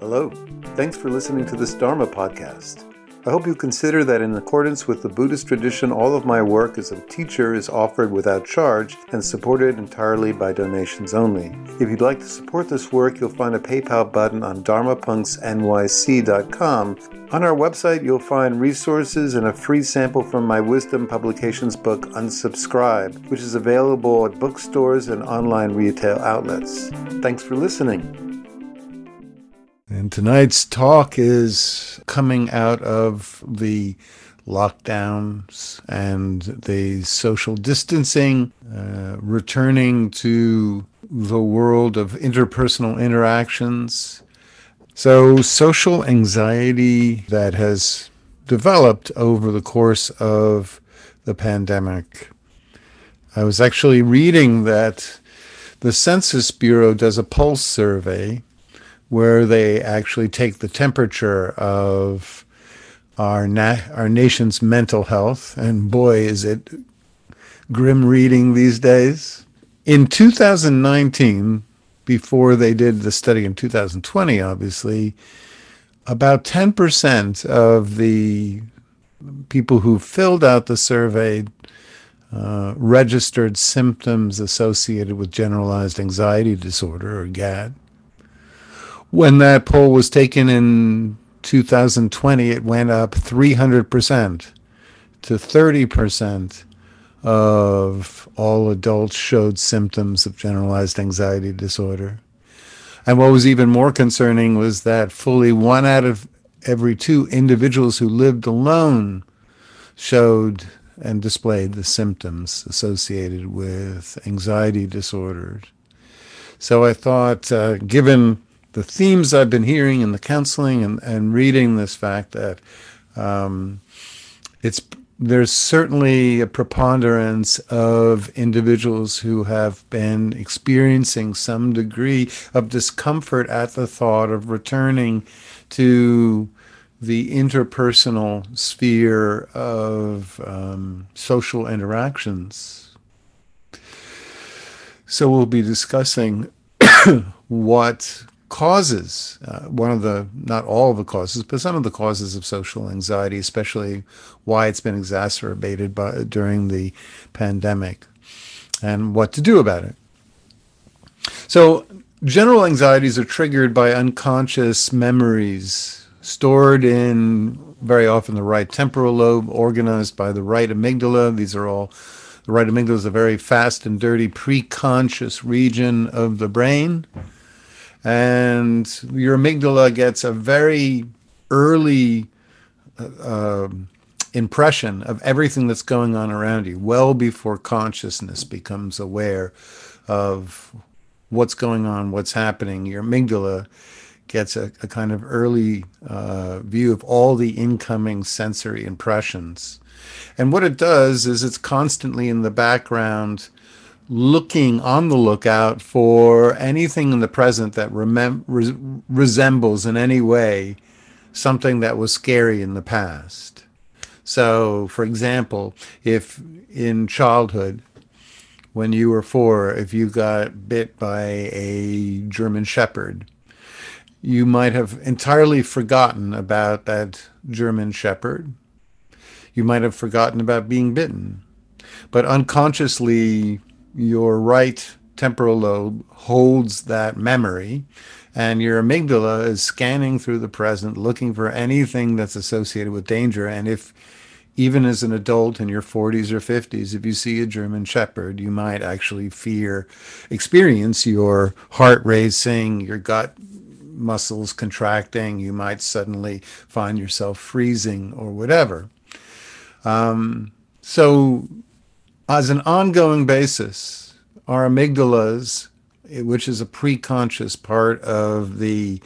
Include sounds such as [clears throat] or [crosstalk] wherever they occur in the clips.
Hello. Thanks for listening to this Dharma podcast. I hope you consider that in accordance with the Buddhist tradition, all of my work as a teacher is offered without charge and supported entirely by donations only. If you'd like to support this work, you'll find a PayPal button on dharmapunksnyc.com. On our website, you'll find resources and a free sample from my Wisdom Publications book, Unsubscribe, which is available at bookstores and online retail outlets. Thanks for listening. And tonight's talk is coming out of the lockdowns and the social distancing, uh, returning to the world of interpersonal interactions. So, social anxiety that has developed over the course of the pandemic. I was actually reading that the Census Bureau does a pulse survey where they actually take the temperature of our na- our nation's mental health, and boy, is it grim reading these days. In 2019, before they did the study in 2020, obviously, about 10% of the people who filled out the survey uh, registered symptoms associated with generalized anxiety disorder or GAD when that poll was taken in 2020, it went up 300% to 30% of all adults showed symptoms of generalized anxiety disorder. And what was even more concerning was that fully one out of every two individuals who lived alone showed and displayed the symptoms associated with anxiety disorders. So I thought, uh, given the themes I've been hearing in the counseling and, and reading this fact that um, it's there's certainly a preponderance of individuals who have been experiencing some degree of discomfort at the thought of returning to the interpersonal sphere of um, social interactions. So we'll be discussing [coughs] what causes, uh, one of the, not all of the causes, but some of the causes of social anxiety, especially why it's been exacerbated by, during the pandemic and what to do about it. So, general anxieties are triggered by unconscious memories stored in very often the right temporal lobe, organized by the right amygdala. These are all, the right amygdala is a very fast and dirty preconscious region of the brain and your amygdala gets a very early uh, um, impression of everything that's going on around you, well before consciousness becomes aware of what's going on, what's happening. Your amygdala gets a, a kind of early uh, view of all the incoming sensory impressions. And what it does is it's constantly in the background looking on the lookout for anything in the present that remem- re- resembles in any way something that was scary in the past. So, for example, if in childhood, when you were four, if you got bit by a German Shepherd, you might have entirely forgotten about that German Shepherd. You might have forgotten about being bitten. But unconsciously, your right temporal lobe holds that memory and your amygdala is scanning through the present looking for anything that's associated with danger. And if even as an adult in your 40s or 50s if you see a german shepherd you might actually fear experience your heart racing your gut muscles contracting. You might suddenly find yourself freezing or whatever. Um, so as an ongoing basis, our amygdalas, which is a preconscious part of the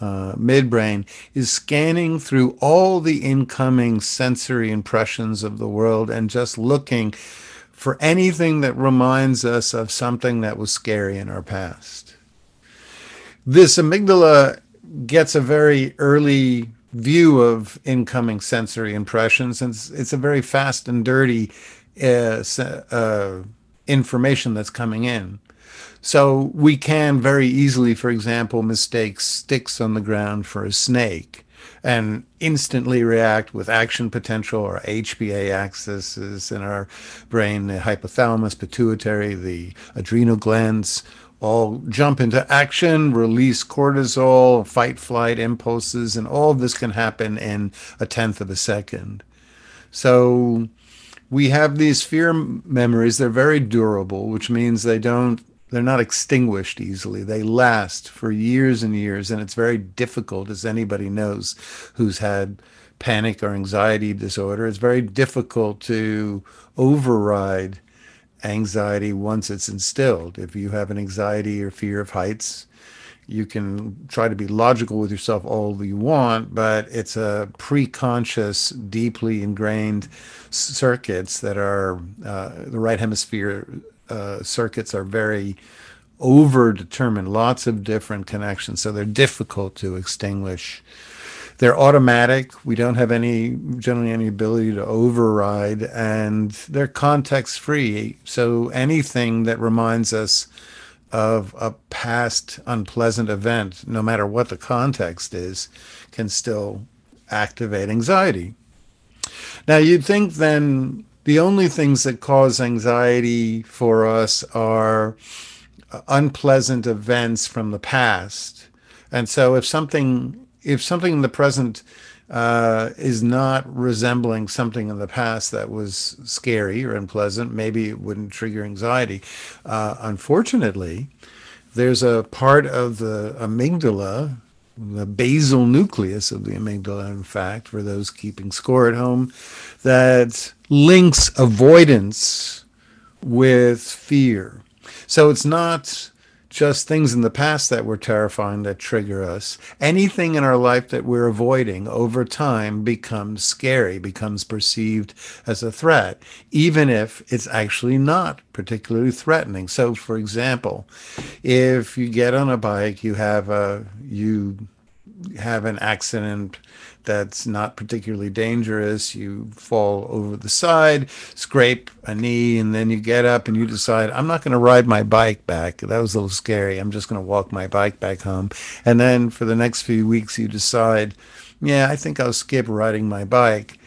uh, midbrain, is scanning through all the incoming sensory impressions of the world and just looking for anything that reminds us of something that was scary in our past. This amygdala gets a very early view of incoming sensory impressions, and it's, it's a very fast and dirty uh, uh, information that's coming in. So we can very easily, for example, mistake sticks on the ground for a snake and instantly react with action potential or HPA axis in our brain, the hypothalamus, pituitary, the adrenal glands all jump into action, release cortisol, fight flight impulses, and all of this can happen in a tenth of a second. So we have these fear memories, they're very durable, which means they don't they're not extinguished easily. They last for years and years, and it's very difficult, as anybody knows who's had panic or anxiety disorder. It's very difficult to override anxiety once it's instilled. If you have an anxiety or fear of heights, you can try to be logical with yourself all you want, but it's a pre-conscious, deeply ingrained circuits that are uh, the right hemisphere uh, circuits are very over determined, lots of different connections, so they're difficult to extinguish. They're automatic. We don't have any generally any ability to override, and they're context free. So anything that reminds us of a past unpleasant event, no matter what the context is, can still activate anxiety. Now, you'd think then the only things that cause anxiety for us are unpleasant events from the past. And so if something if something in the present uh, is not resembling something in the past that was scary or unpleasant, maybe it wouldn't trigger anxiety. Uh, unfortunately, there's a part of the amygdala, the basal nucleus of the amygdala, in fact, for those keeping score at home, that links avoidance with fear. So it's not just things in the past that were terrifying that trigger us. Anything in our life that we're avoiding over time becomes scary, becomes perceived as a threat, even if it's actually not particularly threatening. So, for example, if you get on a bike, you have a you have an accident that's not particularly dangerous. You fall over the side, scrape a knee, and then you get up and you decide, I'm not going to ride my bike back. That was a little scary. I'm just going to walk my bike back home. And then for the next few weeks, you decide, yeah, I think I'll skip riding my bike.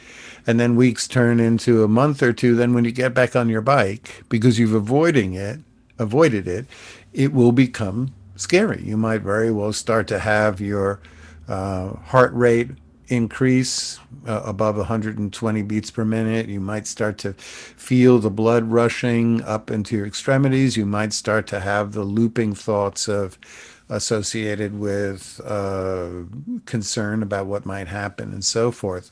And then weeks turn into a month or two. Then when you get back on your bike, because you've avoiding it, avoided it, it will become scary. You might very well start to have your uh, heart rate increase uh, above 120 beats per minute. You might start to feel the blood rushing up into your extremities. You might start to have the looping thoughts of associated with uh, concern about what might happen and so forth.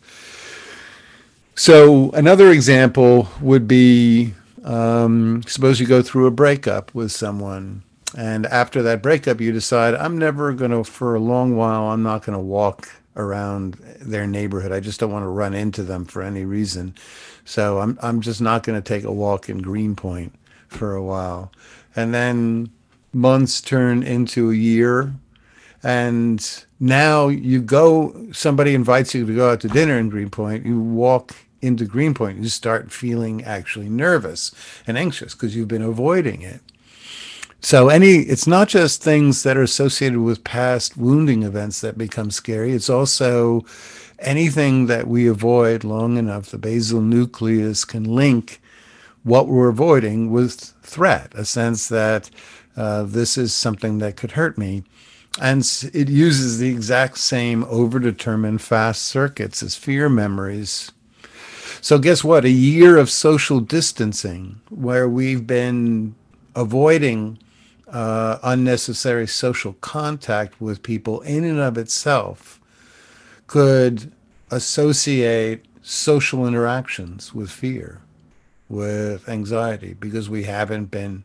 So another example would be um, suppose you go through a breakup with someone and after that breakup you decide i'm never going to for a long while i'm not going to walk around their neighborhood. I just don't want to run into them for any reason. So I'm I'm just not going to take a walk in Greenpoint for a while. And then months turn into a year and now you go somebody invites you to go out to dinner in Greenpoint, you walk into Greenpoint, you start feeling actually nervous and anxious because you've been avoiding it. So any it's not just things that are associated with past wounding events that become scary. It's also anything that we avoid long enough. The basal nucleus can link what we're avoiding with threat, a sense that uh, this is something that could hurt me. And it uses the exact same overdetermined fast circuits as fear memories. So, guess what? A year of social distancing where we've been avoiding uh, unnecessary social contact with people in and of itself could associate social interactions with fear, with anxiety, because we haven't been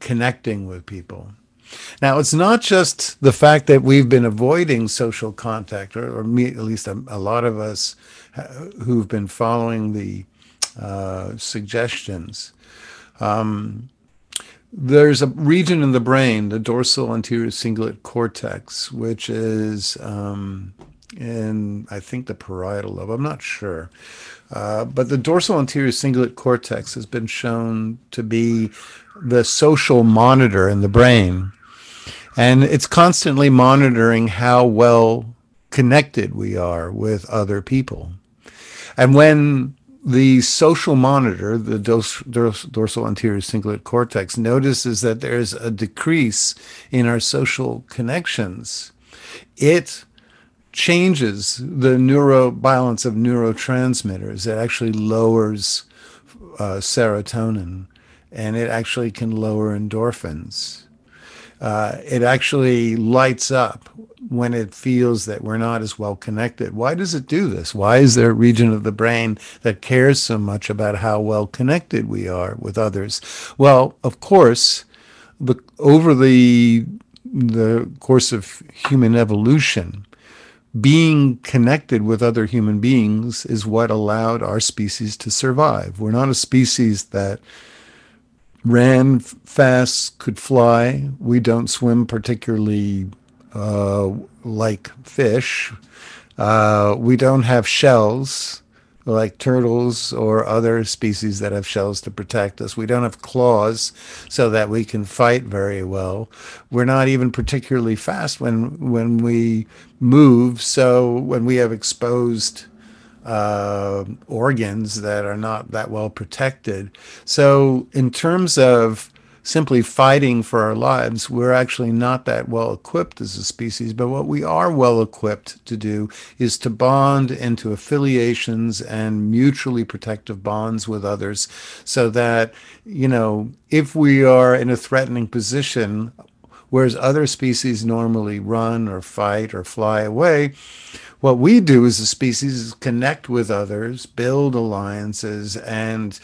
connecting with people. Now, it's not just the fact that we've been avoiding social contact, or, or me, at least a, a, lot of us who've been following the uh, suggestions. Um, there's a region in the brain, the dorsal anterior cingulate cortex, which is um, in, I think, the parietal lobe. I'm not sure. Uh, but the dorsal anterior cingulate cortex has been shown to be the social monitor in the brain. And it's constantly monitoring how well connected we are with other people. And when the social monitor, the dos- dos- dorsal anterior cingulate cortex, notices that there's a decrease in our social connections, it changes the neurobalance of neurotransmitters. It actually lowers uh, serotonin and it actually can lower endorphins. Uh, it actually lights up when it feels that we're not as well connected. Why does it do this? Why is there a region of the brain that cares so much about how well connected we are with others? Well, of course, the, over the the course of human evolution, being connected with other human beings is what allowed our species to survive. We're not a species that ran fast, could fly. We don't swim particularly uh, like fish. Uh, we don't have shells like turtles or other species that have shells to protect us. We don't have claws so that we can fight very well. We're not even particularly fast when when we move. So when we have exposed uh, organs that are not that well protected. So, in terms of simply fighting for our lives, we're actually not that well equipped as a species. But what we are well equipped to do is to bond into affiliations and mutually protective bonds with others so that, you know, if we are in a threatening position, whereas other species normally run or fight or fly away, what we do as a species is connect with others, build alliances, and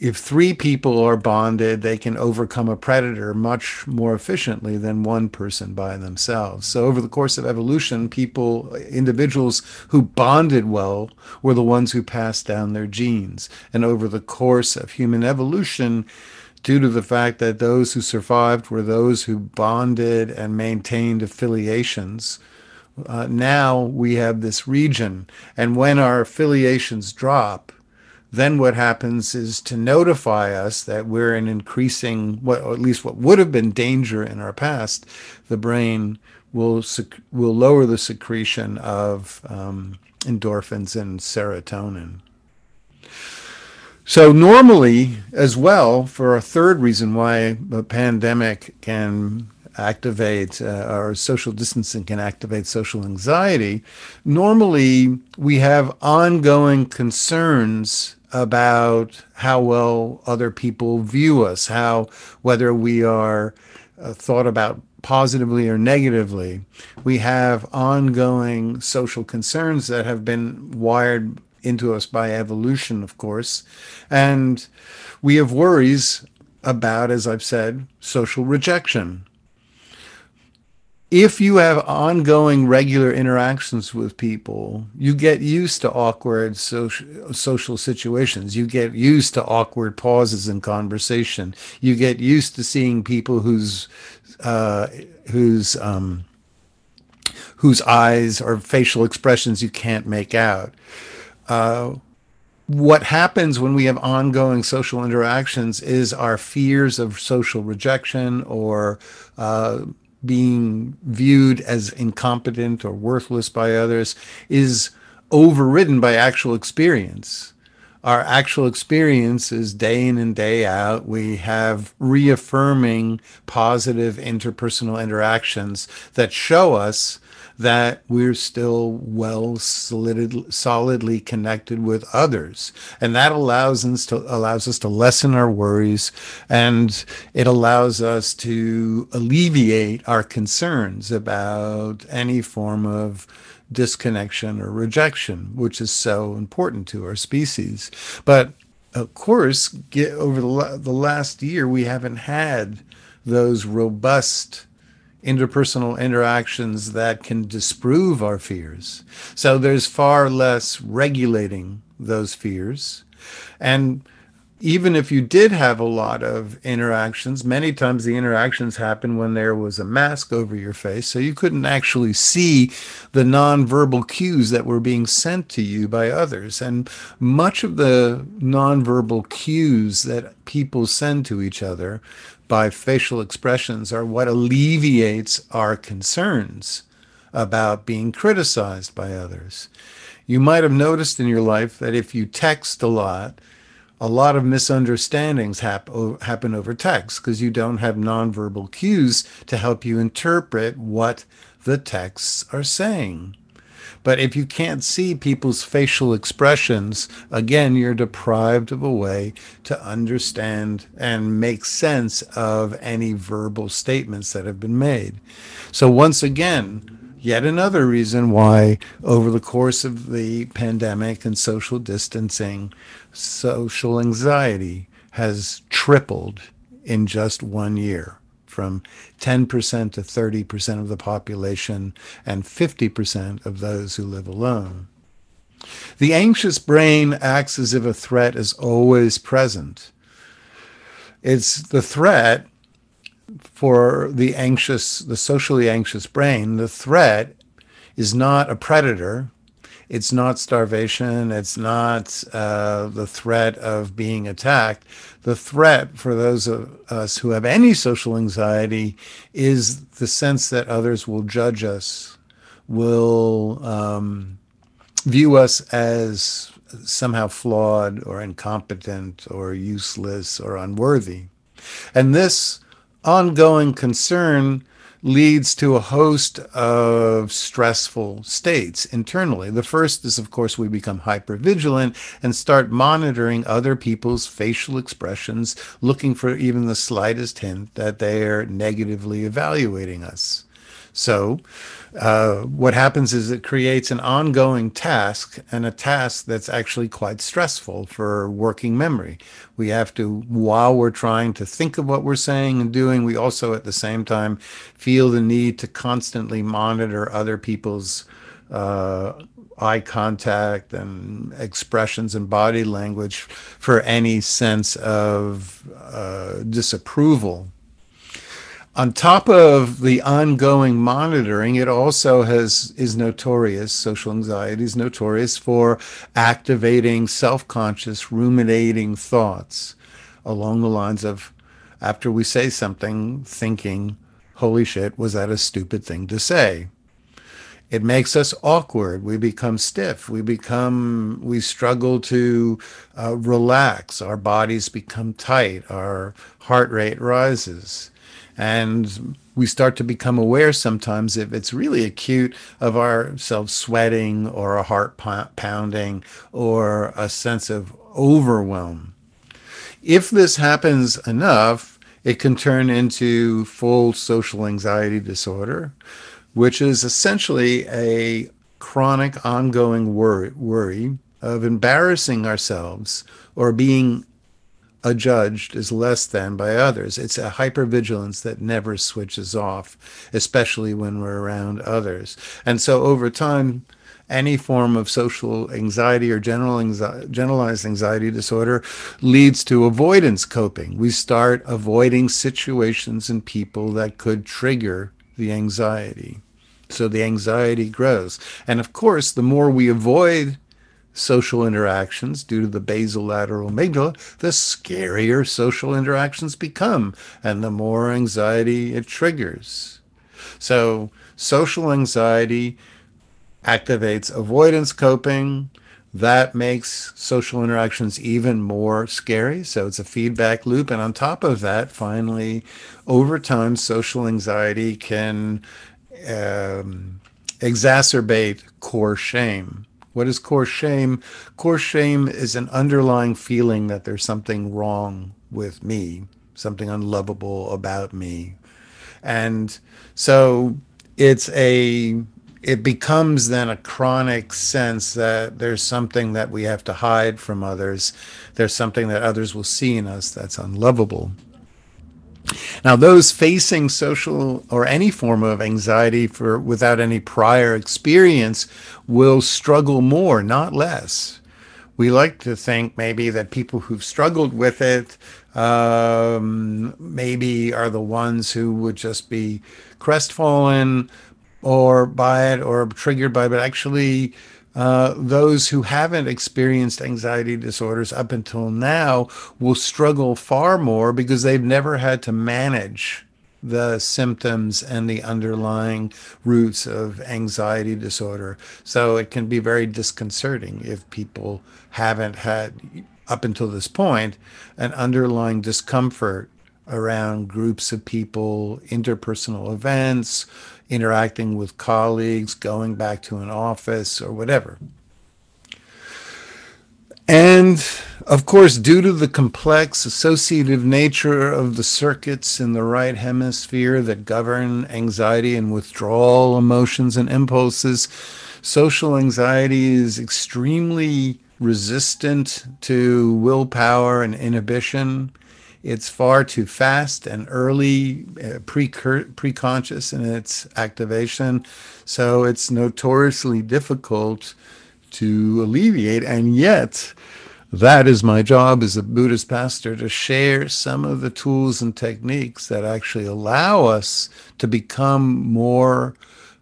if three people are bonded, they can overcome a predator much more efficiently than one person by themselves. So, over the course of evolution, people, individuals who bonded well, were the ones who passed down their genes. And over the course of human evolution, due to the fact that those who survived were those who bonded and maintained affiliations, uh, now we have this region. And when our affiliations drop, then what happens is to notify us that we're in increasing, what, or at least what would have been danger in our past, the brain will, sec- will lower the secretion of um, endorphins and serotonin. So, normally, as well, for a third reason why a pandemic can activate uh, or social distancing can activate social anxiety, normally we have ongoing concerns about how well other people view us, how whether we are uh, thought about positively or negatively. We have ongoing social concerns that have been wired into us by evolution, of course. And we have worries about, as I've said, social rejection if you have ongoing regular interactions with people, you get used to awkward social, social situations. You get used to awkward pauses in conversation. You get used to seeing people whose uh, whose um, whose eyes or facial expressions you can't make out. Uh, what happens when we have ongoing social interactions is our fears of social rejection or uh, being viewed as incompetent or worthless by others is overridden by actual experience. Our actual experience is day in and day out. We have reaffirming positive interpersonal interactions that show us that we're still well solid, solidly connected with others. And that allows us to allows us to lessen our worries and it allows us to alleviate our concerns about any form of disconnection or rejection which is so important to our species. But of course get over the, the last year we haven't had those robust interpersonal interactions that can disprove our fears. So there's far less regulating those fears. And even if you did have a lot of interactions, many times the interactions happened when there was a mask over your face, so you couldn't actually see the nonverbal cues that were being sent to you by others. And much of the nonverbal cues that people send to each other by facial expressions are what alleviates our concerns about being criticized by others. You might have noticed in your life that if you text a lot, a lot of misunderstandings hap- happen over text because you don't have nonverbal cues to help you interpret what the texts are saying. But if you can't see people's facial expressions, again, you're deprived of a way to understand and make sense of any verbal statements that have been made. So, once again, yet another reason why, over the course of the pandemic and social distancing, social anxiety has tripled in just one year from 10% to 30% of the population and 50% of those who live alone. The anxious brain acts as if a threat is always present. It's the threat for the anxious, the socially anxious brain, the threat is not a predator. It's not starvation. It's not uh, the threat of being attacked. The threat for those of us who have any social anxiety is the sense that others will judge us, will um, view us as somehow flawed or incompetent or useless or unworthy. And this ongoing concern leads to a host of stressful states internally. The first is, of course, we become hypervigilant and start monitoring other people's facial expressions, looking for even the slightest hint that they are negatively evaluating us. So, uh, what happens is it creates an ongoing task and a task that's actually quite stressful for working memory. We have to, while we're trying to think of what we're saying and doing, we also at the same time feel the need to constantly monitor other people's uh, eye contact and expressions and body language for any sense of uh, disapproval on top of the ongoing monitoring, it also has is notorious. Social anxiety is notorious for activating self-conscious, ruminating thoughts along the lines of, after we say something, thinking, "Holy shit, was that a stupid thing to say?" It makes us awkward. We become stiff. We become, we struggle to uh, relax. Our bodies become tight. Our heart rate rises and we start to become aware sometimes if it's really acute of ourselves sweating or a heart pounding or a sense of overwhelm. If this happens enough, it can turn into full social anxiety disorder, which is essentially a chronic ongoing worry, worry of embarrassing ourselves or being adjudged as less than by others. It's a hypervigilance that never switches off, especially when we're around others. And so over time, any form of social anxiety or general anxiety, generalized anxiety disorder leads to avoidance coping. We start avoiding situations and people that could trigger the anxiety. So the anxiety grows. And of course, the more we avoid social interactions due to the basolateral amygdala, the scarier social interactions become and the more anxiety it triggers. So, social anxiety activates avoidance coping. That makes social interactions even more scary. So it's a feedback loop. And on top of that, finally, over time, social anxiety can um, exacerbate core shame what is core shame? Core shame is an underlying feeling that there's something wrong with me, something unlovable about me. And so it's a it becomes then a chronic sense that there's something that we have to hide from others. There's something that others will see in us that's unlovable. Now, those facing social or any form of anxiety for without any prior experience will struggle more, not less, we like to think maybe that people who've struggled with it um, maybe are the ones who would just be crestfallen or by it or triggered by it, but actually uh, those who haven't experienced anxiety disorders up until now will struggle far more because they've never had to manage the symptoms and the underlying roots of anxiety disorder. So it can be very disconcerting if people haven't had, up until this point, an underlying discomfort around groups of people, interpersonal events, interacting with colleagues, going back to an office, or whatever. And of course, due to the complex associative nature of the circuits in the right hemisphere that govern anxiety and withdrawal emotions and impulses, social anxiety is extremely resistant to willpower and inhibition. It's far too fast and early, uh, pre preconscious in its activation. So it's notoriously difficult to alleviate. And yet, that is my job as a Buddhist pastor to share some of the tools and techniques that actually allow us to become more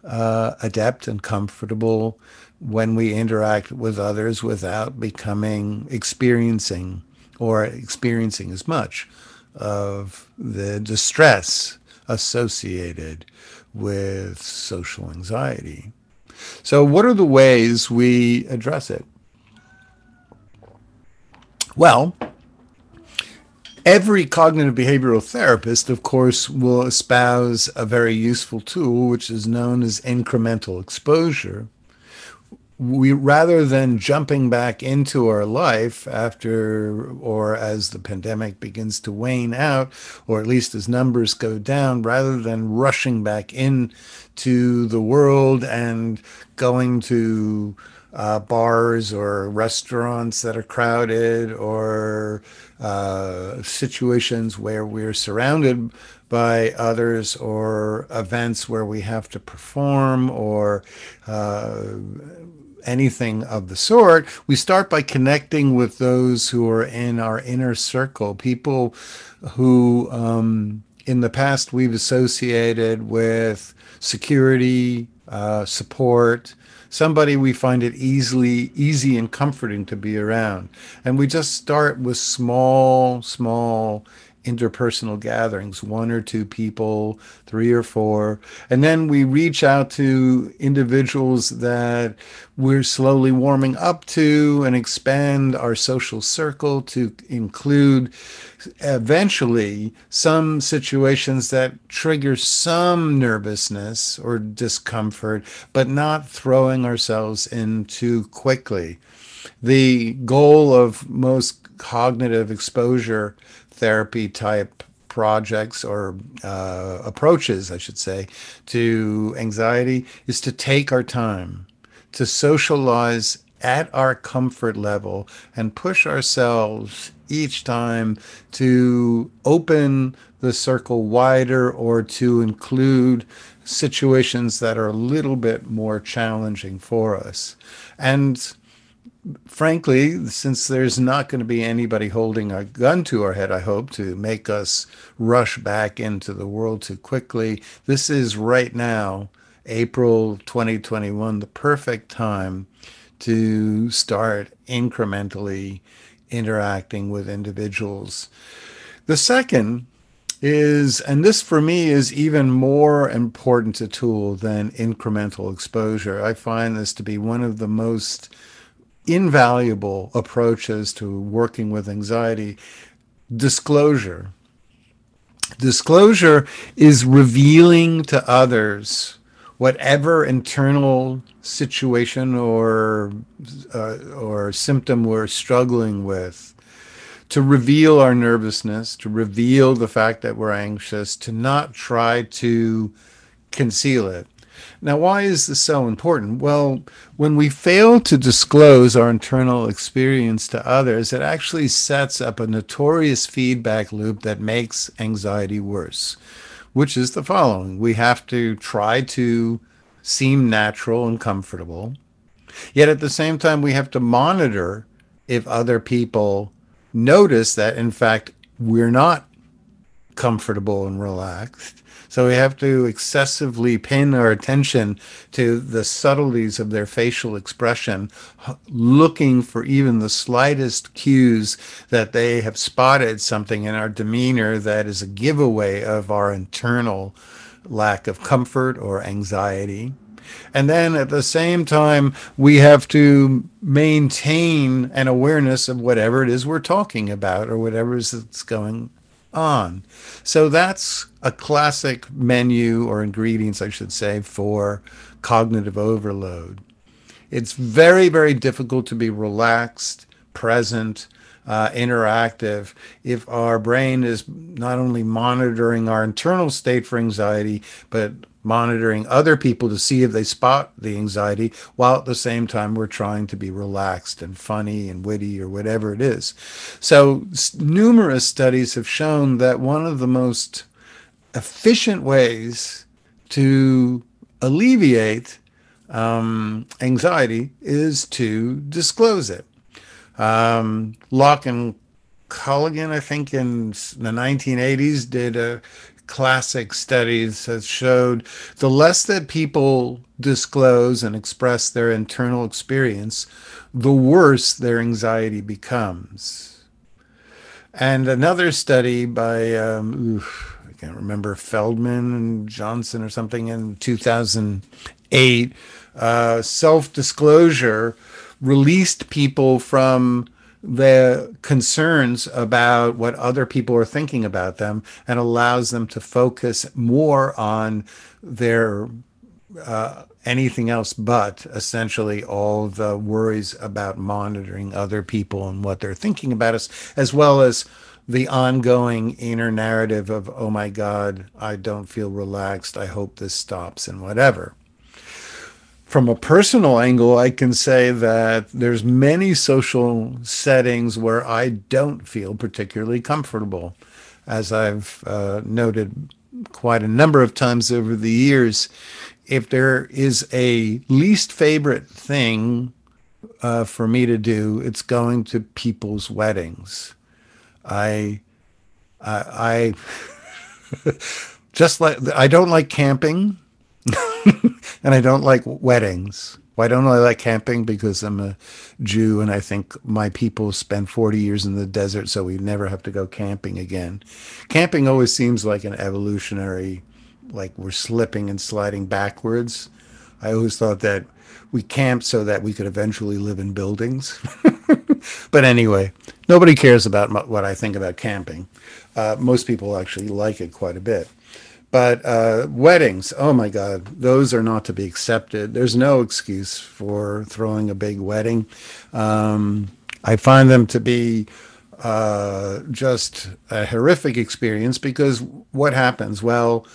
uh, adept and comfortable when we interact with others without becoming experiencing or experiencing as much of the distress associated with social anxiety. So, what are the ways we address it? Well, every cognitive behavioral therapist, of course, will espouse a very useful tool, which is known as incremental exposure. We rather than jumping back into our life after or as the pandemic begins to wane out, or at least as numbers go down, rather than rushing back in to the world and going to uh, bars or restaurants that are crowded or uh, situations where we're surrounded by others or events where we have to perform or uh, anything of the sort, we start by connecting with those who are in our inner circle, people who um, in the past we've associated with security, uh, support, somebody we find it easily easy and comforting to be around. And we just start with small, small interpersonal gatherings, one or two people, three or four. And then we reach out to individuals that we're slowly warming up to and expand our social circle to include eventually some situations that trigger some nervousness or discomfort, but not throwing ourselves in too quickly. The goal of most cognitive exposure therapy type projects or uh, approaches, I should say, to anxiety is to take our time, to socialize at our comfort level and push ourselves each time to open the circle wider or to include situations that are a little bit more challenging for us. And frankly, since there's not going to be anybody holding a gun to our head, I hope, to make us rush back into the world too quickly, this is right now, April 2021, the perfect time to start incrementally interacting with individuals. The second is, and this for me is even more important a tool than incremental exposure. I find this to be one of the most invaluable approaches to working with anxiety disclosure. Disclosure is revealing to others whatever internal situation or uh, or symptom we're struggling with to reveal our nervousness to reveal the fact that we're anxious to not try to conceal it now, why is this so important? Well, when we fail to disclose our internal experience to others, it actually sets up a notorious feedback loop that makes anxiety worse, which is the following we have to try to seem natural and comfortable. Yet at the same time, we have to monitor if other people notice that, in fact, we're not comfortable and relaxed. So we have to excessively pin our attention to the subtleties of their facial expression, looking for even the slightest cues that they have spotted something in our demeanor that is a giveaway of our internal lack of comfort or anxiety. And then at the same time, we have to maintain an awareness of whatever it is we're talking about or whatever is that's going on. So that's a classic menu or ingredients, I should say, for cognitive overload. It's very, very difficult to be relaxed, present, uh, interactive if our brain is not only monitoring our internal state for anxiety, but monitoring other people to see if they spot the anxiety while at the same time we're trying to be relaxed and funny and witty or whatever it is. So, numerous studies have shown that one of the most efficient ways to alleviate um, anxiety is to disclose it. Um, Locke and Colligan, I think in the 1980s, did a classic studies that showed the less that people disclose and express their internal experience, the worse their anxiety becomes. And another study by, um, oof, can't remember, Feldman and Johnson or something in 2008, uh, self disclosure released people from the concerns about what other people are thinking about them and allows them to focus more on their uh, anything else but essentially all the worries about monitoring other people and what they're thinking about us, as well as the ongoing inner narrative of, oh my God, I don't feel relaxed. I hope this stops and whatever from a personal angle, I can say that there's many social settings where I don't feel particularly comfortable. As I've uh, noted quite a number of times over the years, if there is a least favorite thing uh, for me to do, it's going to people's weddings. I, I, I [laughs] just like I don't like camping. [laughs] and I don't like weddings. Why don't I like camping? Because I'm a Jew and I think my people spend 40 years in the desert, so we never have to go camping again. Camping always seems like an evolutionary, like we're slipping and sliding backwards. I always thought that we camped so that we could eventually live in buildings. [laughs] but anyway, nobody cares about what I think about camping. Uh, most people actually like it quite a bit. But uh, weddings, oh my God, those are not to be accepted. There's no excuse for throwing a big wedding. Um, I find them to be uh, just a horrific experience because what happens? Well,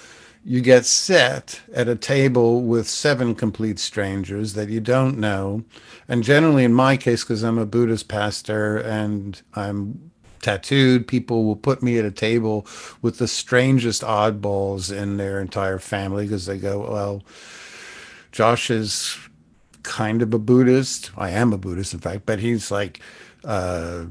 you get set at a table with seven complete strangers that you don't know. And generally, in my case, because I'm a Buddhist pastor and I'm tattooed. People will put me at a table with the strangest oddballs in their entire family because they go, well, Josh is kind of a Buddhist. I am a Buddhist, in fact, but he's like uh,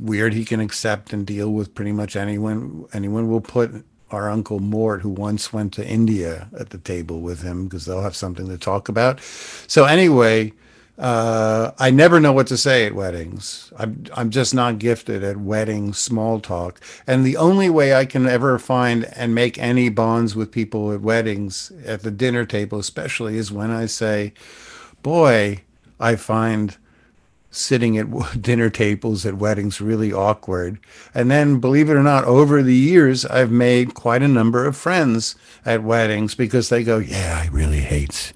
weird. He can accept and deal with pretty much anyone. Anyone will put our uncle Mort, who once went to India, at the table with him because they'll have something to talk about. So anyway, uh, I never know what to say at weddings. I'm I'm just not gifted at wedding small talk. And the only way I can ever find and make any bonds with people at weddings, at the dinner table especially, is when I say, "Boy, I find." Sitting at [laughs] dinner tables at weddings really awkward. And then, believe it or not, over the years, I've made quite a number of friends at weddings because they go, Yeah, I really hate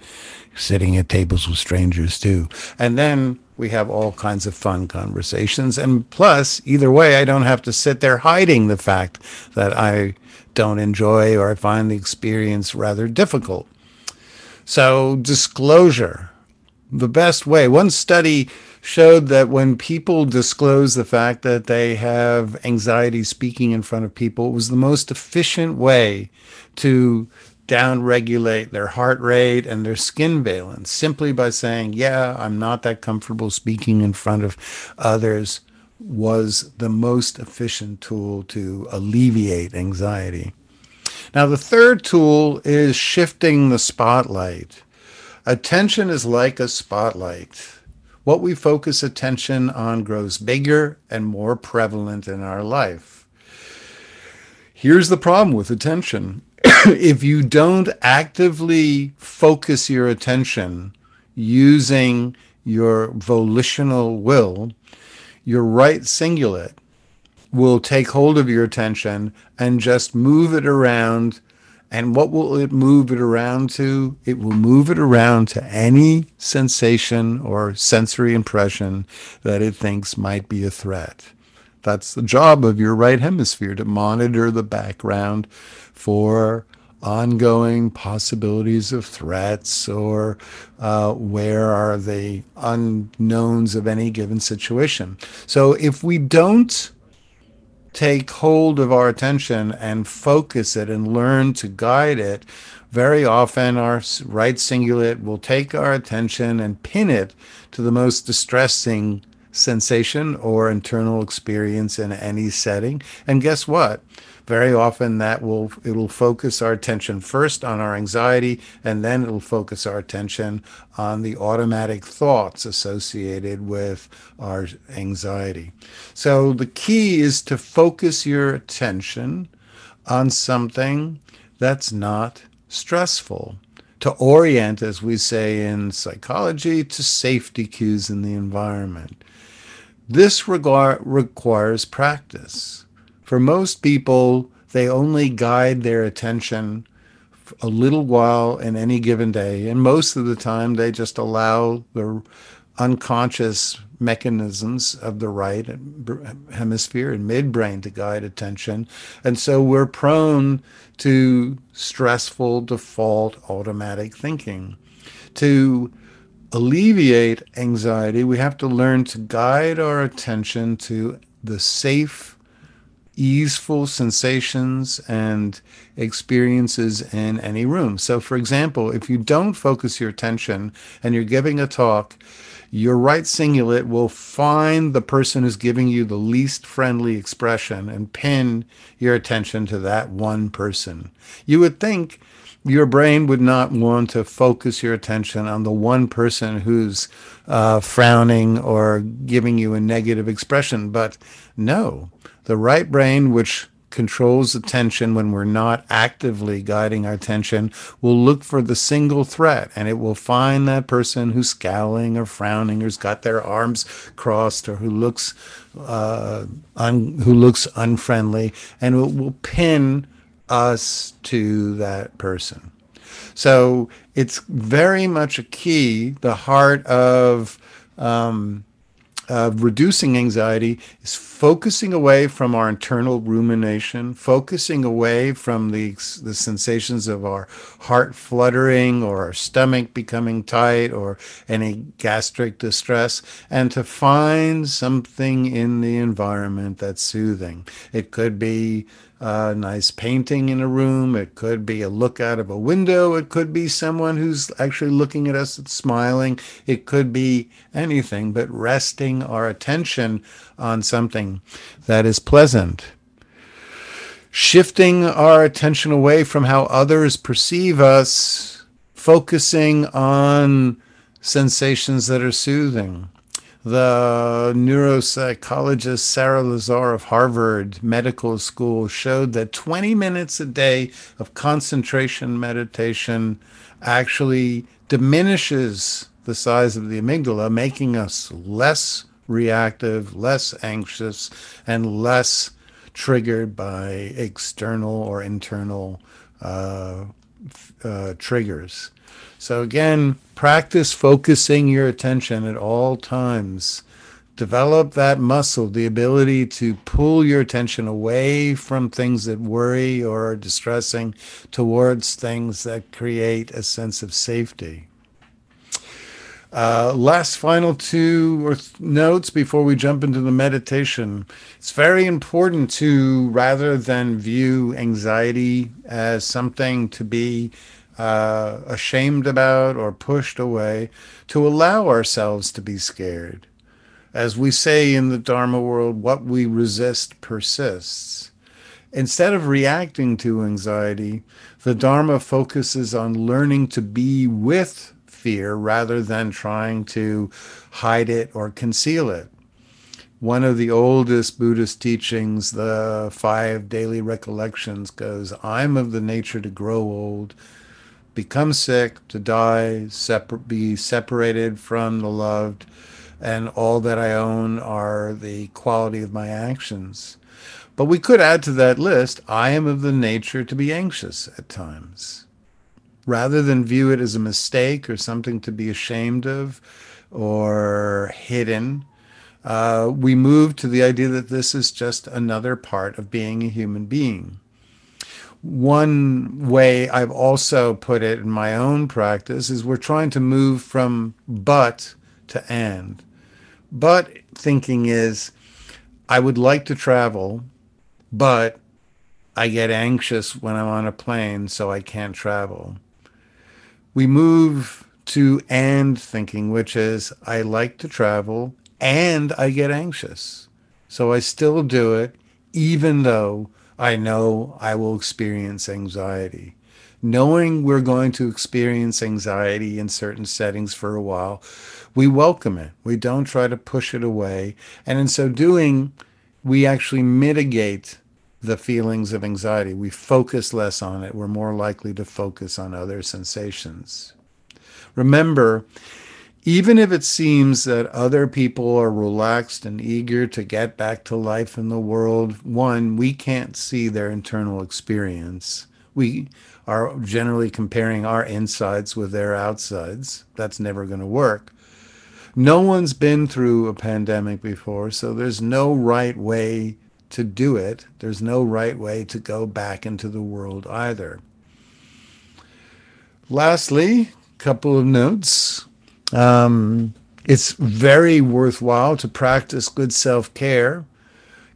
sitting at tables with strangers too. And then we have all kinds of fun conversations. And plus, either way, I don't have to sit there hiding the fact that I don't enjoy or I find the experience rather difficult. So, disclosure, the best way. One study showed that when people disclose the fact that they have anxiety speaking in front of people, it was the most efficient way to downregulate their heart rate and their skin valence simply by saying, Yeah, I'm not that comfortable speaking in front of others, was the most efficient tool to alleviate anxiety. Now, the third tool is shifting the spotlight. Attention is like a spotlight. What we focus attention on grows bigger and more prevalent in our life. Here's the problem with attention [clears throat] if you don't actively focus your attention using your volitional will, your right cingulate will take hold of your attention and just move it around. And what will it move it around to? It will move it around to any sensation or sensory impression that it thinks might be a threat. That's the job of your right hemisphere to monitor the background for ongoing possibilities of threats or uh, where are the unknowns of any given situation. So if we don't take hold of our attention and focus it and learn to guide it, very often our right cingulate will take our attention and pin it to the most distressing sensation or internal experience in any setting. And guess what? Very often that will it'll focus our attention first on our anxiety and then it'll focus our attention on the automatic thoughts associated with our anxiety. So the key is to focus your attention on something that's not stressful to orient as we say in psychology to safety cues in the environment. This regard requires practice for most people, they only guide their attention a little while in any given day. And most of the time, they just allow the unconscious mechanisms of the right hemisphere and midbrain to guide attention. And so we're prone to stressful default automatic thinking. To alleviate anxiety, we have to learn to guide our attention to the safe easeful sensations and experiences in any room. So, for example, if you don't focus your attention and you're giving a talk, your right cingulate will find the person who's giving you the least friendly expression and pin your attention to that one person. You would think your brain would not want to focus your attention on the one person who's uh, frowning or giving you a negative expression, but no the right brain, which controls attention when we're not actively guiding our attention, will look for the single threat and it will find that person who's scowling or frowning has got their arms crossed or who looks uh, un- who looks unfriendly and it will pin us to that person. So it's very much a key, the heart of um, of reducing anxiety is focusing away from our internal rumination, focusing away from the, the sensations of our heart fluttering or our stomach becoming tight or any gastric distress, and to find something in the environment that's soothing. It could be a nice painting in a room. It could be a look out of a window. It could be someone who's actually looking at us and smiling. It could be anything, but resting our attention on something that is pleasant. Shifting our attention away from how others perceive us, focusing on sensations that are soothing the neuropsychologist Sarah Lazar of Harvard Medical School showed that 20 minutes a day of concentration meditation actually diminishes the size of the amygdala, making us less reactive, less anxious, and less triggered by external or internal uh, uh, triggers. So, again, practice focusing your attention at all times. Develop that muscle, the ability to pull your attention away from things that worry or are distressing towards things that create a sense of safety. Uh, last final two or th- notes before we jump into the meditation. It's very important to, rather than view anxiety as something to be uh, ashamed about or pushed away, to allow ourselves to be scared. As we say in the Dharma world, what we resist persists. Instead of reacting to anxiety, the Dharma focuses on learning to be with fear rather than trying to hide it or conceal it. One of the oldest Buddhist teachings, the five daily recollections, goes I'm of the nature to grow old, become sick, to die, separ- be separated from the loved, and all that I own are the quality of my actions. But we could add to that list I am of the nature to be anxious at times rather than view it as a mistake or something to be ashamed of or hidden, uh, we move to the idea that this is just another part of being a human being. One way I've also put it in my own practice is we're trying to move from but to and. But thinking is, I would like to travel, but I get anxious when I'm on a plane, so I can't travel we move to and thinking, which is I like to travel and I get anxious. So I still do it, even though I know I will experience anxiety. Knowing we're going to experience anxiety in certain settings for a while, we welcome it. We don't try to push it away. And in so doing, we actually mitigate the feelings of anxiety. We focus less on it. We're more likely to focus on other sensations. Remember, even if it seems that other people are relaxed and eager to get back to life in the world, one, we can't see their internal experience. We are generally comparing our insides with their outsides. That's never going to work. No one's been through a pandemic before, so there's no right way to do it. There's no right way to go back into the world either. Lastly, a couple of notes. Um, it's very worthwhile to practice good self care.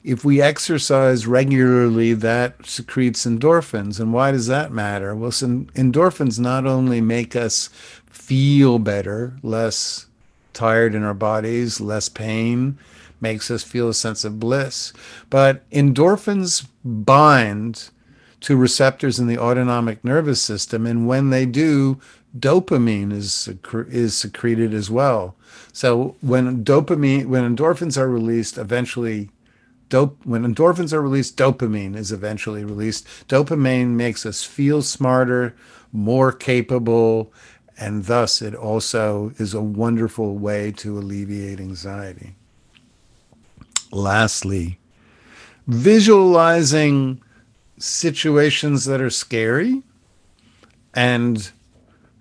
If we exercise regularly, that secretes endorphins. And why does that matter? Well, some endorphins not only make us feel better, less tired in our bodies, less pain, makes us feel a sense of bliss. But endorphins bind to receptors in the autonomic nervous system, and when they do, dopamine is is secreted as well. So when dopamine, when endorphins are released, eventually. Dope, when endorphins are released, dopamine is eventually released. Dopamine makes us feel smarter, more capable, and thus it also is a wonderful way to alleviate anxiety. Lastly, visualizing situations that are scary and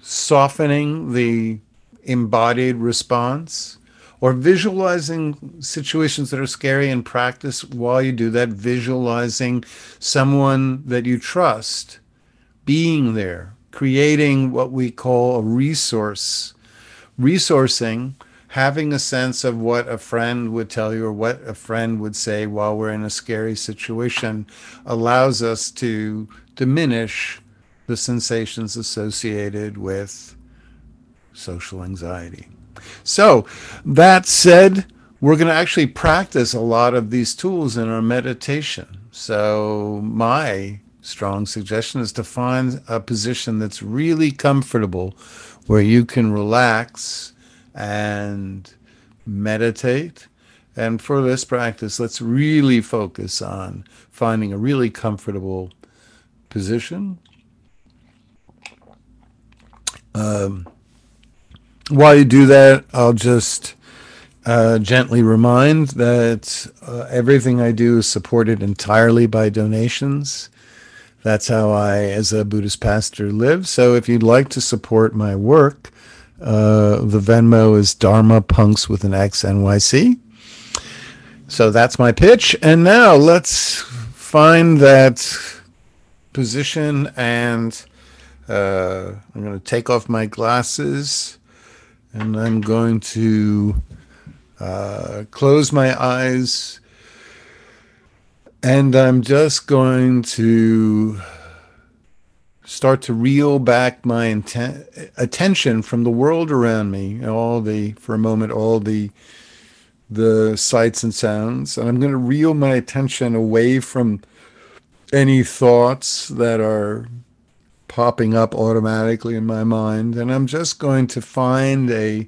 softening the embodied response or visualizing situations that are scary and practice while you do that visualizing someone that you trust being there creating what we call a resource resourcing having a sense of what a friend would tell you or what a friend would say while we're in a scary situation allows us to diminish the sensations associated with social anxiety. So, that said, we're going to actually practice a lot of these tools in our meditation. So, my strong suggestion is to find a position that's really comfortable where you can relax and meditate. And for this practice, let's really focus on finding a really comfortable position. Um, while you do that, I'll just uh, gently remind that uh, everything I do is supported entirely by donations. That's how I, as a Buddhist pastor, live. So if you'd like to support my work, uh, the Venmo is Dharma Punks with an X NYC. So that's my pitch. And now let's find that position and uh, I'm going to take off my glasses And I'm going to uh, close my eyes and I'm just going to start to reel back my inten- attention from the world around me, all the, for a moment, all the the sights and sounds, and I'm going to reel my attention away from any thoughts that are popping up automatically in my mind, and I'm just going to find a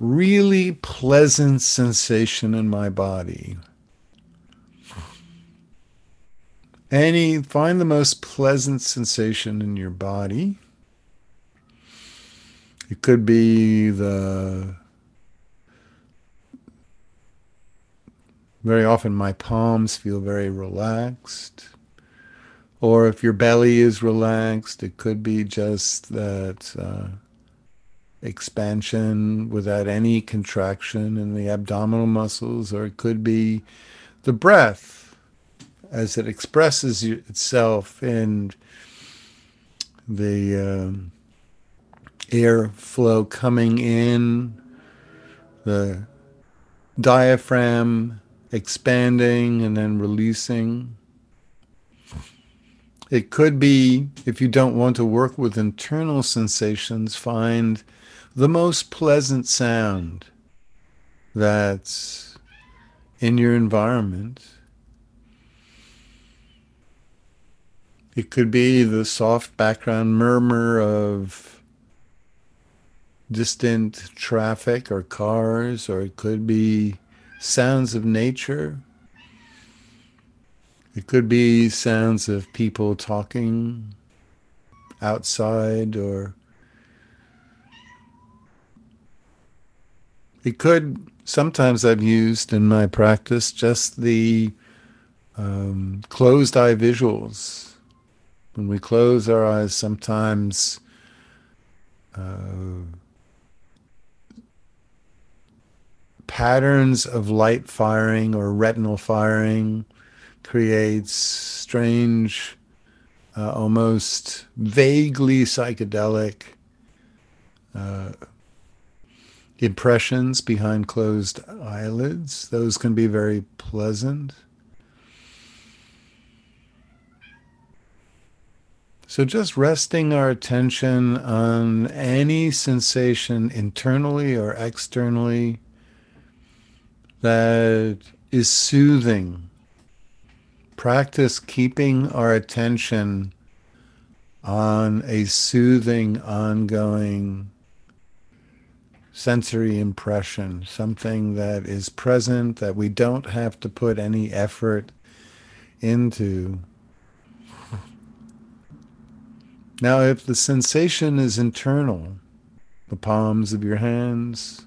really pleasant sensation in my body. Any find the most pleasant sensation in your body. It could be the very often my palms feel very relaxed. Or if your belly is relaxed, it could be just that uh, expansion without any contraction in the abdominal muscles, or it could be the breath as it expresses itself in the um, air flow coming in, the diaphragm expanding and then releasing. It could be, if you don't want to work with internal sensations, find the most pleasant sound that's in your environment It could be the soft background murmur of distant traffic or cars, or it could be sounds of nature. It could be sounds of people talking outside, or it could, sometimes I've used in my practice just the um, closed eye visuals. When we close our eyes, sometimes uh, patterns of light firing or retinal firing creates strange, uh, almost vaguely psychedelic uh, impressions behind closed eyelids. Those can be very pleasant. So, just resting our attention on any sensation internally or externally that is soothing. Practice keeping our attention on a soothing, ongoing sensory impression, something that is present, that we don't have to put any effort into. Now, if the sensation is internal, the palms of your hands,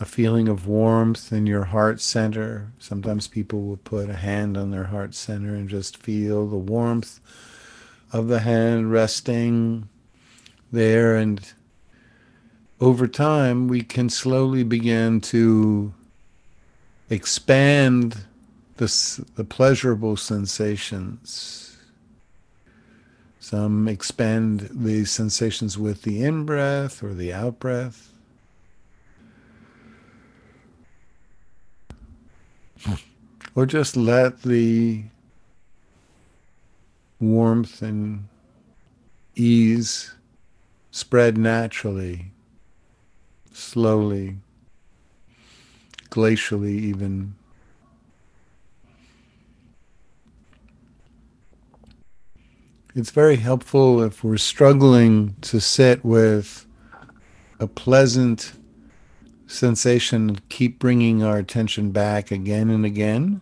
a feeling of warmth in your heart center. Sometimes people will put a hand on their heart center and just feel the warmth of the hand resting there. And over time, we can slowly begin to expand the, the pleasurable sensations some expand the sensations with the in breath or the out breath. Or just let the warmth and ease spread naturally, slowly, glacially, even. it's very helpful if we're struggling to sit with a pleasant sensation, keep bringing our attention back again and again.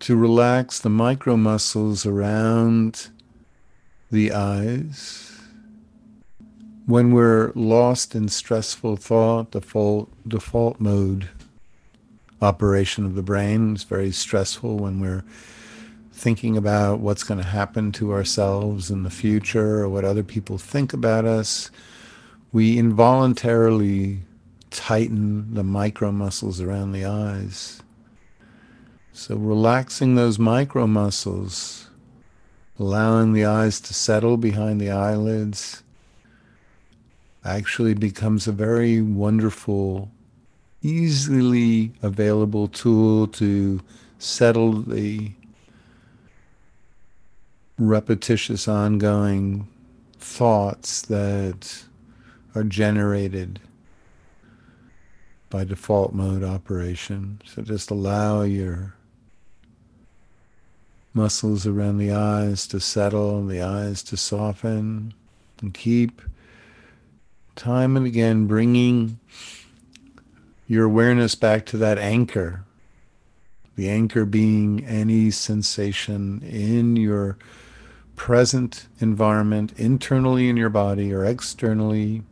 To relax the micro muscles around the eyes when we're lost in stressful thought, default default mode operation of the brain is very stressful when we're thinking about what's going to happen to ourselves in the future or what other people think about us. We involuntarily tighten the micro muscles around the eyes. So relaxing those micro muscles, allowing the eyes to settle behind the eyelids actually becomes a very wonderful, easily available tool to settle the repetitious ongoing thoughts that are generated by default mode operation. So just allow your muscles around the eyes to settle, the eyes to soften, and keep time and again bringing your awareness back to that anchor. The anchor being any sensation in your present environment, internally in your body or externally,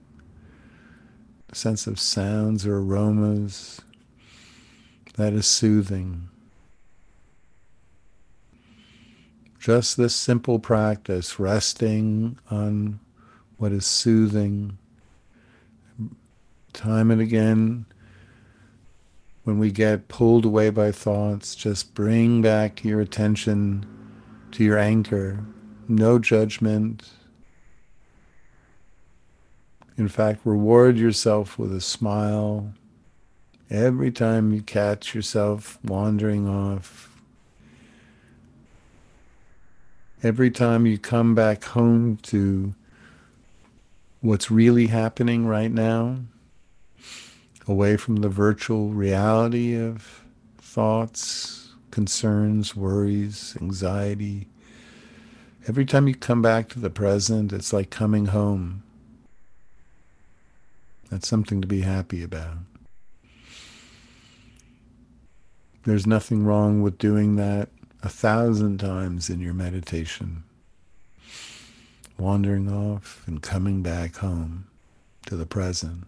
sense of sounds or aromas that is soothing. Just this simple practice, resting on what is soothing, time and again, when we get pulled away by thoughts, just bring back your attention to your anchor. No judgment. In fact, reward yourself with a smile every time you catch yourself wandering off every time you come back home to what's really happening right now, away from the virtual reality of thoughts, concerns, worries, anxiety, every time you come back to the present, it's like coming home. That's something to be happy about. There's nothing wrong with doing that a thousand times in your meditation, wandering off and coming back home to the present.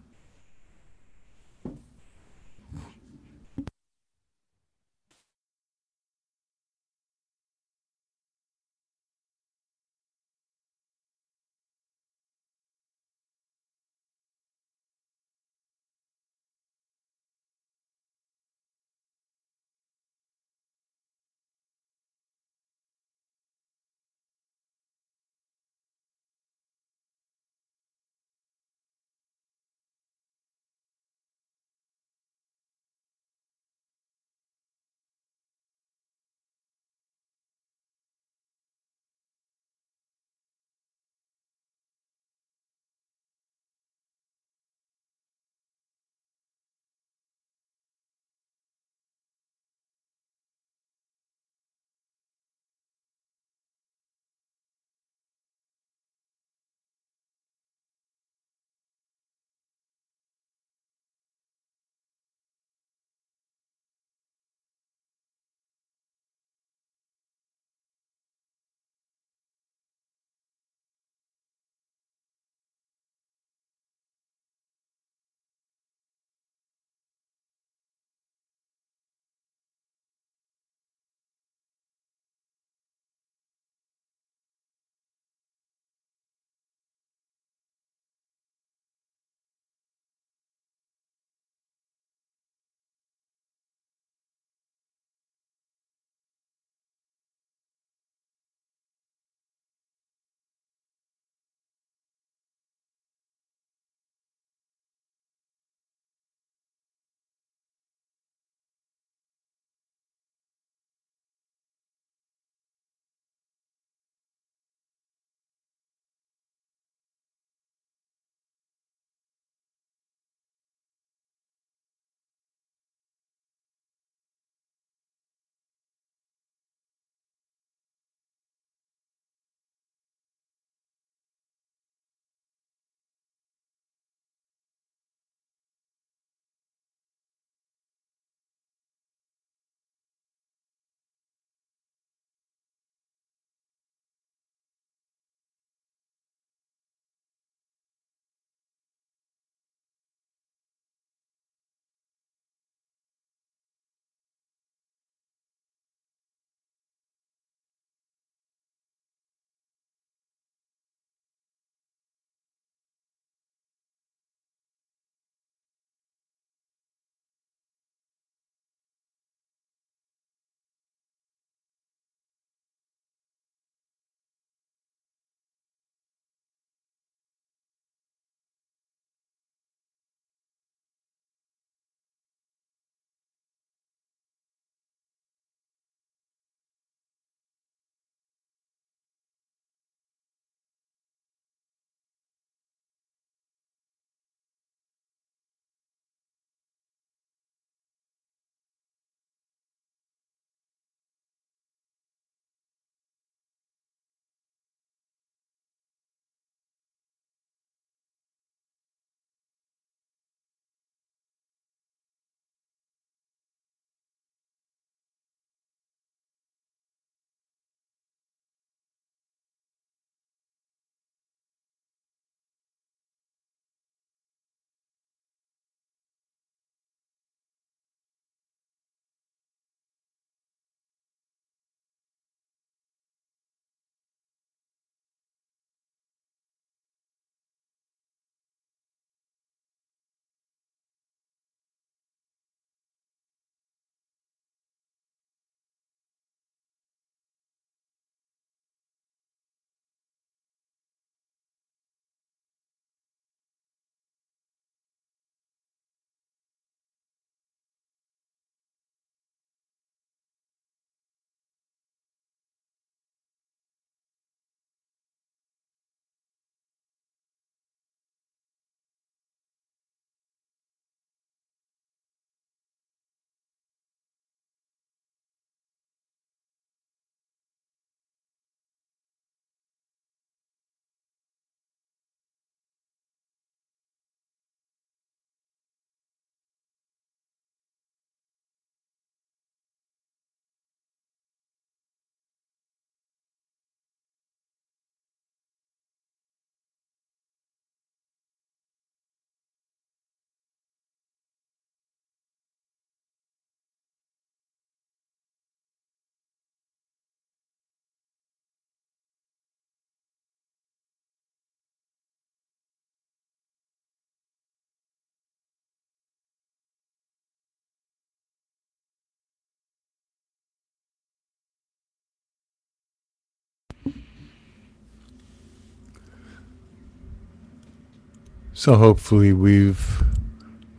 So hopefully we've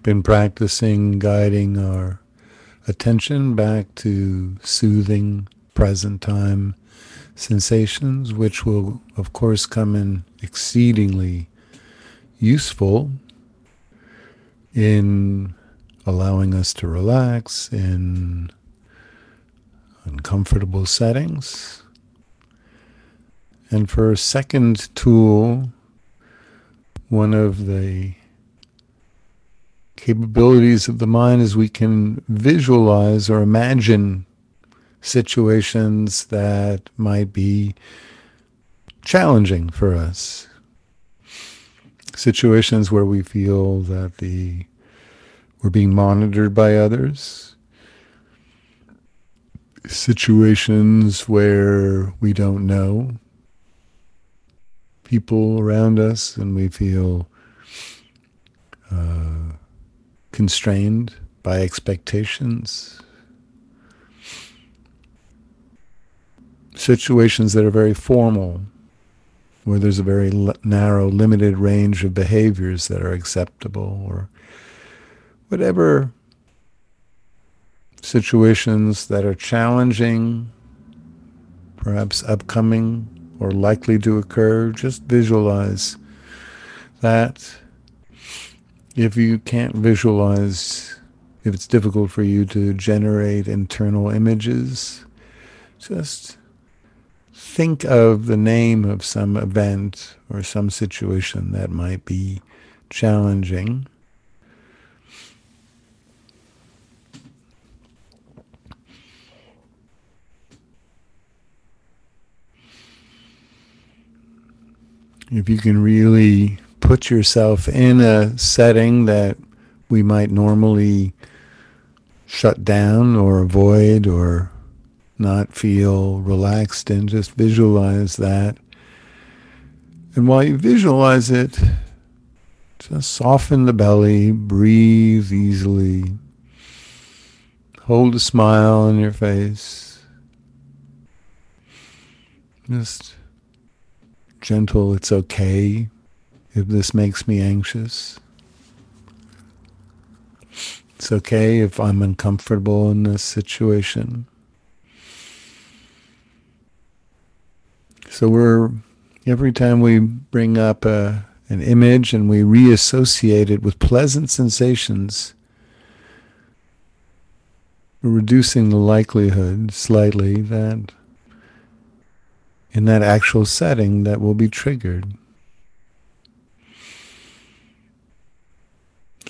been practicing guiding our attention back to soothing present time sensations, which will, of course, come in exceedingly useful in allowing us to relax in uncomfortable settings. And for a second tool, one of the capabilities of the mind is we can visualize or imagine situations that might be challenging for us. Situations where we feel that the we're being monitored by others. Situations where we don't know people around us and we feel uh, constrained by expectations. Situations that are very formal, where there's a very l- narrow, limited range of behaviors that are acceptable, or whatever situations that are challenging, perhaps upcoming, or likely to occur, just visualize that. If you can't visualize, if it's difficult for you to generate internal images, just think of the name of some event or some situation that might be challenging. If you can really put yourself in a setting that we might normally shut down or avoid or not feel relaxed in, just visualize that. And while you visualize it, just soften the belly, breathe easily, hold a smile on your face. Just gentle, it's okay if this makes me anxious. It's okay if I'm uncomfortable in this situation. So we're every time we bring up a, an image and we reassociate it with pleasant sensations, we're reducing the likelihood slightly that in that actual setting that will be triggered.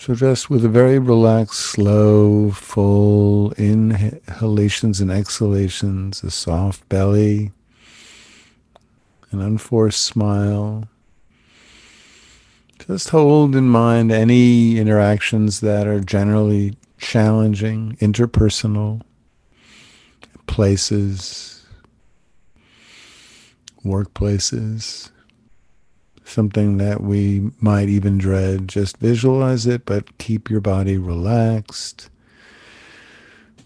So just with a very relaxed, slow, full inhalations and exhalations, a soft belly, an unforced smile. Just hold in mind any interactions that are generally challenging, interpersonal, places, workplaces, something that we might even dread. Just visualize it, but keep your body relaxed,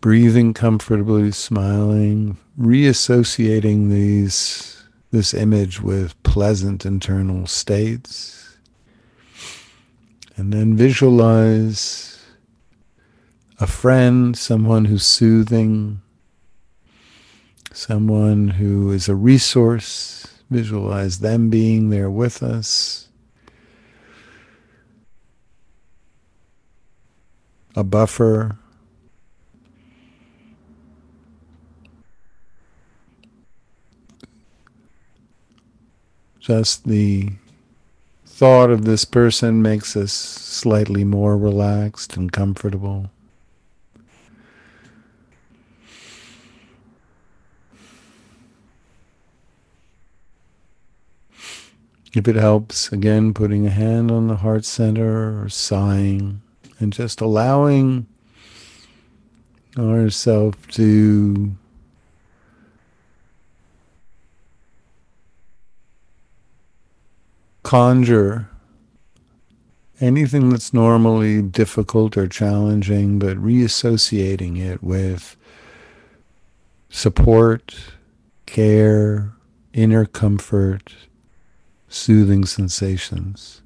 breathing comfortably, smiling, reassociating these this image with pleasant internal states. And then visualize a friend, someone who's soothing, someone who is a resource. Visualize them being there with us. A buffer. Just the thought of this person makes us slightly more relaxed and comfortable. If it helps, again, putting a hand on the heart center or sighing and just allowing ourselves to conjure anything that's normally difficult or challenging, but reassociating it with support, care, inner comfort, soothing sensations.